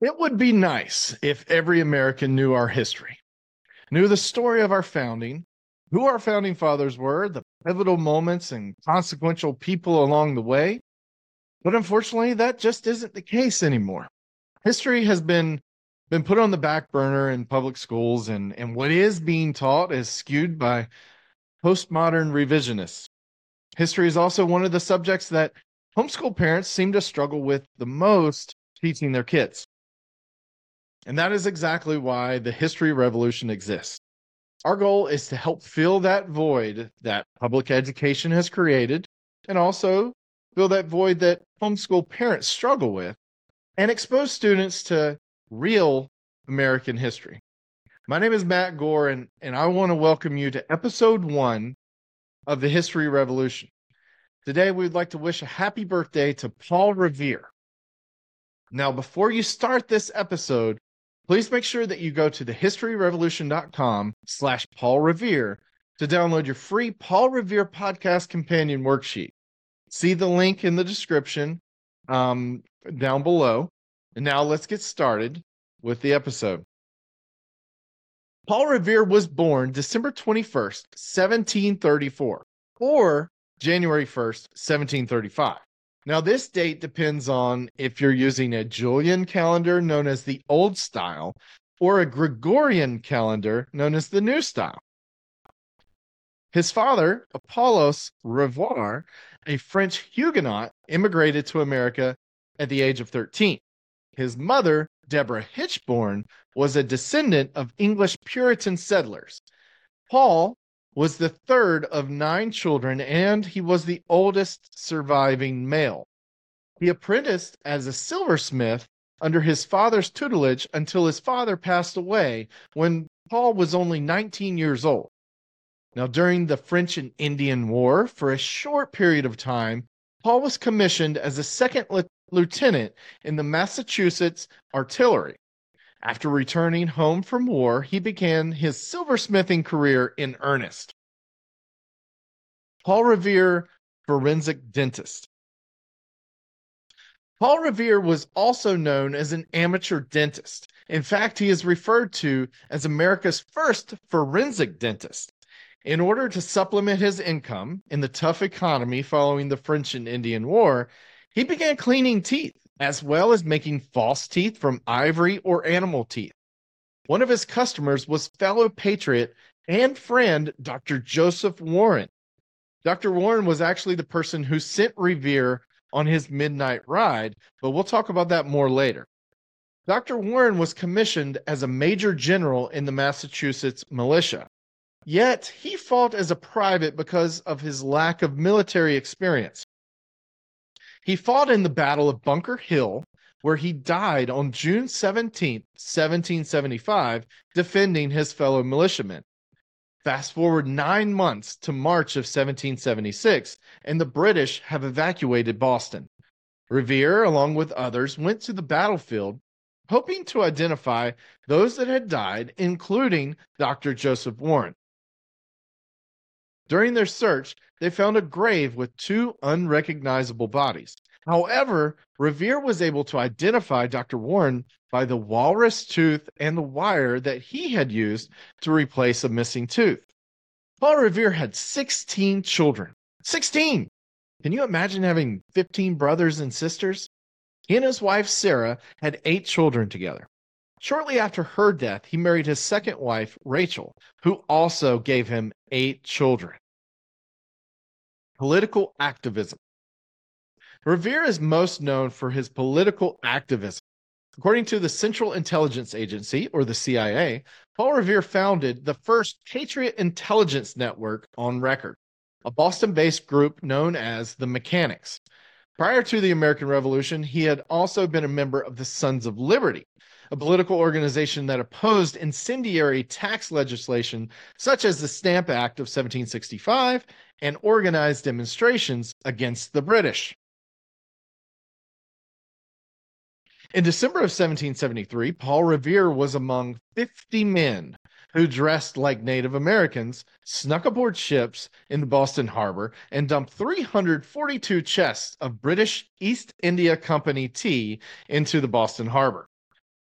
It would be nice if every American knew our history, knew the story of our founding, who our founding fathers were, the pivotal moments and consequential people along the way. But unfortunately, that just isn't the case anymore. History has been been put on the back burner in public schools, and, and what is being taught is skewed by postmodern revisionists. History is also one of the subjects that homeschool parents seem to struggle with the most teaching their kids. And that is exactly why the History Revolution exists. Our goal is to help fill that void that public education has created and also fill that void that homeschool parents struggle with and expose students to real American history. My name is Matt Gore, and, and I want to welcome you to episode one of the History Revolution. Today, we'd like to wish a happy birthday to Paul Revere. Now, before you start this episode, please make sure that you go to thehistoryrevolution.com slash Paul Revere to download your free Paul Revere podcast companion worksheet. See the link in the description um, down below. And now let's get started with the episode. Paul Revere was born December 21st, 1734, or January 1st, 1735. Now, this date depends on if you're using a Julian calendar known as the Old Style or a Gregorian calendar known as the New Style. His father, Apollos Rivoire, a French Huguenot, immigrated to America at the age of 13. His mother, Deborah Hichborn, was a descendant of English Puritan settlers. Paul was the third of nine children, and he was the oldest surviving male. He apprenticed as a silversmith under his father's tutelage until his father passed away when Paul was only 19 years old. Now, during the French and Indian War, for a short period of time, Paul was commissioned as a second lieutenant in the Massachusetts Artillery. After returning home from war, he began his silversmithing career in earnest. Paul Revere, forensic dentist. Paul Revere was also known as an amateur dentist. In fact, he is referred to as America's first forensic dentist. In order to supplement his income in the tough economy following the French and Indian War, he began cleaning teeth as well as making false teeth from ivory or animal teeth. One of his customers was fellow patriot and friend Dr. Joseph Warren. Dr. Warren was actually the person who sent Revere on his midnight ride, but we'll talk about that more later. Dr. Warren was commissioned as a major general in the Massachusetts militia. Yet he fought as a private because of his lack of military experience. He fought in the Battle of Bunker Hill, where he died on June 17, 1775, defending his fellow militiamen. Fast forward nine months to March of 1776, and the British have evacuated Boston. Revere, along with others, went to the battlefield, hoping to identify those that had died, including Dr. Joseph Warren. During their search, they found a grave with two unrecognizable bodies. However, Revere was able to identify Dr. Warren by the walrus tooth and the wire that he had used to replace a missing tooth. Paul Revere had 16 children. 16! Can you imagine having 15 brothers and sisters? He and his wife, Sarah, had eight children together. Shortly after her death, he married his second wife, Rachel, who also gave him eight children. Political activism. Revere is most known for his political activism. According to the Central Intelligence Agency, or the CIA, Paul Revere founded the first Patriot Intelligence Network on record, a Boston based group known as the Mechanics. Prior to the American Revolution, he had also been a member of the Sons of Liberty, a political organization that opposed incendiary tax legislation such as the Stamp Act of 1765 and organized demonstrations against the British. In December of 1773, Paul Revere was among 50 men who dressed like Native Americans, snuck aboard ships in Boston harbor, and dumped 342 chests of British East India Company tea into the Boston harbor.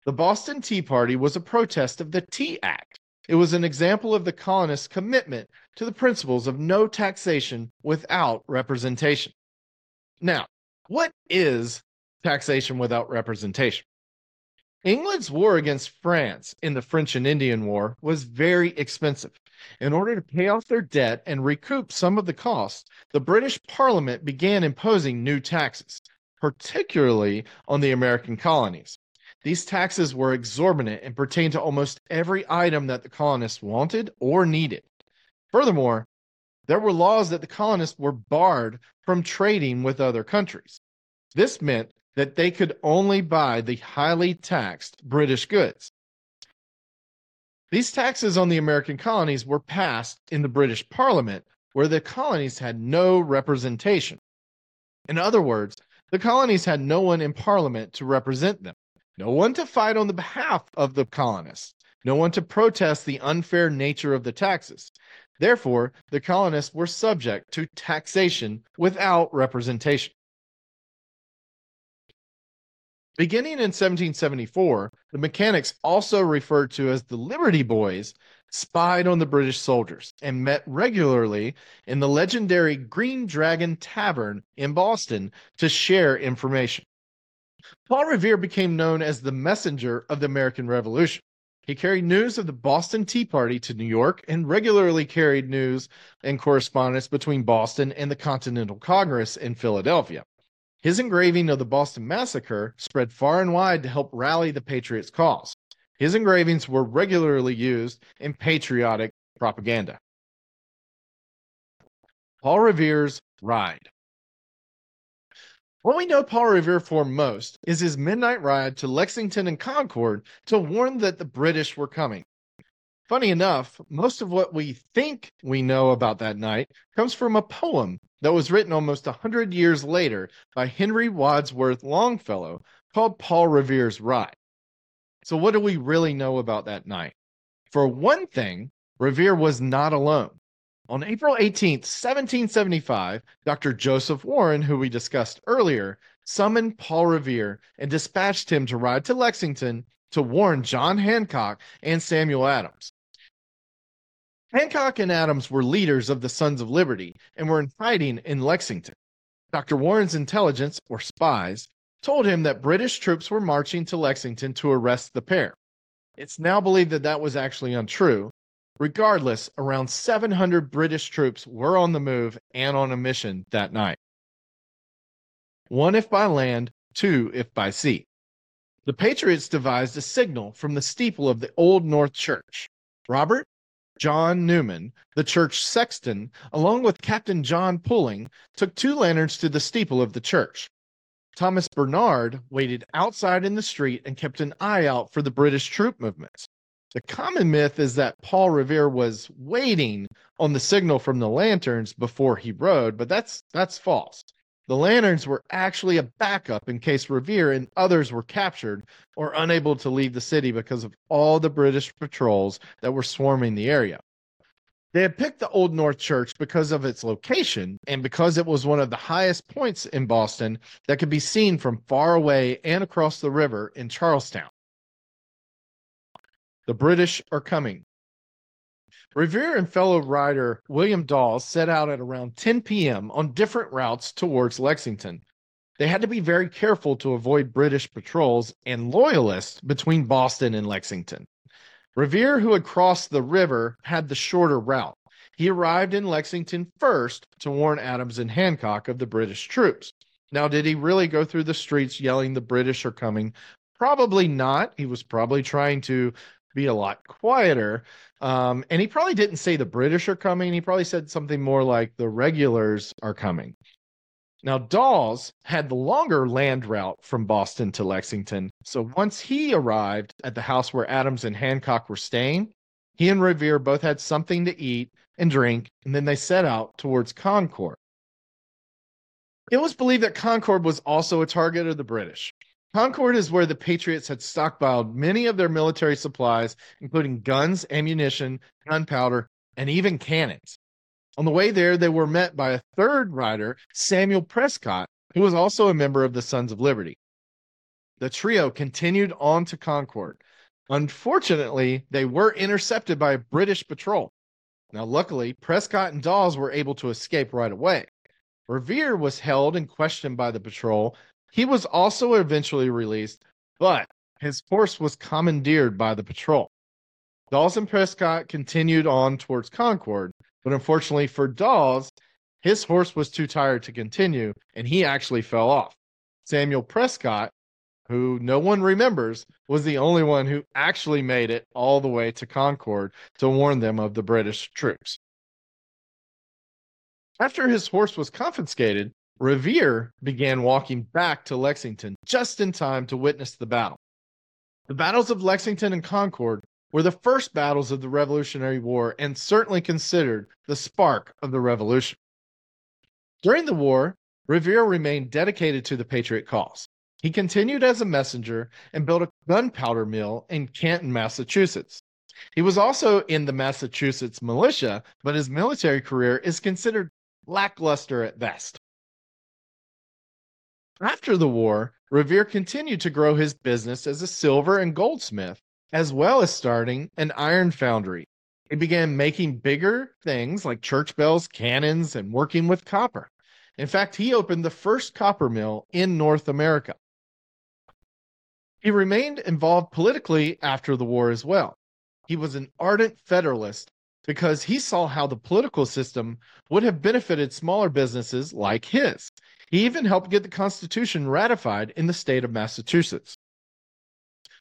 The Boston Tea Party was a protest of the Tea Act. It was an example of the colonists' commitment to the principles of no taxation without representation. Now, what is taxation without representation? England's war against France in the French and Indian War was very expensive. In order to pay off their debt and recoup some of the costs, the British Parliament began imposing new taxes, particularly on the American colonies. These taxes were exorbitant and pertained to almost every item that the colonists wanted or needed. Furthermore, there were laws that the colonists were barred from trading with other countries. This meant that they could only buy the highly taxed British goods. These taxes on the American colonies were passed in the British Parliament, where the colonies had no representation. In other words, the colonies had no one in Parliament to represent them, no one to fight on the behalf of the colonists, no one to protest the unfair nature of the taxes. Therefore, the colonists were subject to taxation without representation. Beginning in 1774, the mechanics, also referred to as the Liberty Boys, spied on the British soldiers and met regularly in the legendary Green Dragon Tavern in Boston to share information. Paul Revere became known as the messenger of the American Revolution. He carried news of the Boston Tea Party to New York and regularly carried news and correspondence between Boston and the Continental Congress in Philadelphia. His engraving of the Boston Massacre spread far and wide to help rally the Patriots' cause. His engravings were regularly used in patriotic propaganda. Paul Revere's Ride. What we know Paul Revere for most is his midnight ride to Lexington and Concord to warn that the British were coming. Funny enough, most of what we think we know about that night comes from a poem that was written almost a hundred years later by Henry Wadsworth Longfellow called Paul Revere's Ride. So, what do we really know about that night? For one thing, Revere was not alone. On April 18th, 1775, Dr. Joseph Warren, who we discussed earlier, summoned Paul Revere and dispatched him to ride to Lexington to warn John Hancock and Samuel Adams. Hancock and Adams were leaders of the Sons of Liberty and were in hiding in Lexington. Dr. Warren's intelligence, or spies, told him that British troops were marching to Lexington to arrest the pair. It's now believed that that was actually untrue. Regardless, around 700 British troops were on the move and on a mission that night. One if by land, two if by sea. The Patriots devised a signal from the steeple of the Old North Church. Robert, John Newman, the church sexton, along with Captain John Pulling, took two lanterns to the steeple of the church. Thomas Bernard waited outside in the street and kept an eye out for the British troop movements. The common myth is that Paul Revere was waiting on the signal from the lanterns before he rode, but that's that's false. The lanterns were actually a backup in case Revere and others were captured or unable to leave the city because of all the British patrols that were swarming the area. They had picked the Old North Church because of its location and because it was one of the highest points in Boston that could be seen from far away and across the river in Charlestown. The British are coming. Revere and fellow rider William Dawes set out at around 10 p.m. on different routes towards Lexington. They had to be very careful to avoid British patrols and loyalists between Boston and Lexington. Revere, who had crossed the river, had the shorter route. He arrived in Lexington first to warn Adams and Hancock of the British troops. Now, did he really go through the streets yelling, The British are coming? Probably not. He was probably trying to be a lot quieter. Um, and he probably didn't say the British are coming. He probably said something more like the regulars are coming. Now, Dawes had the longer land route from Boston to Lexington. So once he arrived at the house where Adams and Hancock were staying, he and Revere both had something to eat and drink, and then they set out towards Concord. It was believed that Concord was also a target of the British. Concord is where the Patriots had stockpiled many of their military supplies, including guns, ammunition, gunpowder, and even cannons. On the way there, they were met by a third rider, Samuel Prescott, who was also a member of the Sons of Liberty. the trio continued on to Concord. Unfortunately, they were intercepted by a British patrol. Now, luckily, Prescott and Dawes were able to escape right away. Revere was held and questioned by the patrol. He was also eventually released, but his horse was commandeered by the patrol. Dawes and Prescott continued on towards Concord, but unfortunately for Dawes, his horse was too tired to continue and he actually fell off. Samuel Prescott, who no one remembers, was the only one who actually made it all the way to Concord to warn them of the British troops. After his horse was confiscated, Revere began walking back to Lexington just in time to witness the battle. The battles of Lexington and Concord were the first battles of the Revolutionary War and certainly considered the spark of the Revolution. During the war, Revere remained dedicated to the Patriot cause. He continued as a messenger and built a gunpowder mill in Canton, Massachusetts. He was also in the Massachusetts militia, but his military career is considered lackluster at best. After the war, Revere continued to grow his business as a silver and goldsmith, as well as starting an iron foundry. He began making bigger things like church bells, cannons, and working with copper. In fact, he opened the first copper mill in North America. He remained involved politically after the war as well. He was an ardent Federalist because he saw how the political system would have benefited smaller businesses like his. He even helped get the Constitution ratified in the state of Massachusetts.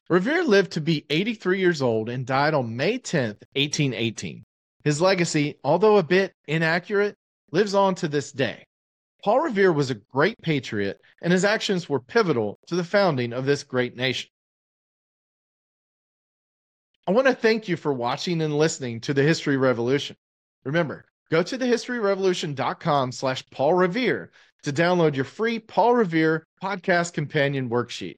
Revere lived to be 83 years old and died on May 10, 1818. His legacy, although a bit inaccurate, lives on to this day. Paul Revere was a great patriot, and his actions were pivotal to the founding of this great nation. I want to thank you for watching and listening to the History Revolution. Remember, go to thehistoryrevolution.com slash Paul Revere to download your free Paul Revere podcast companion worksheet.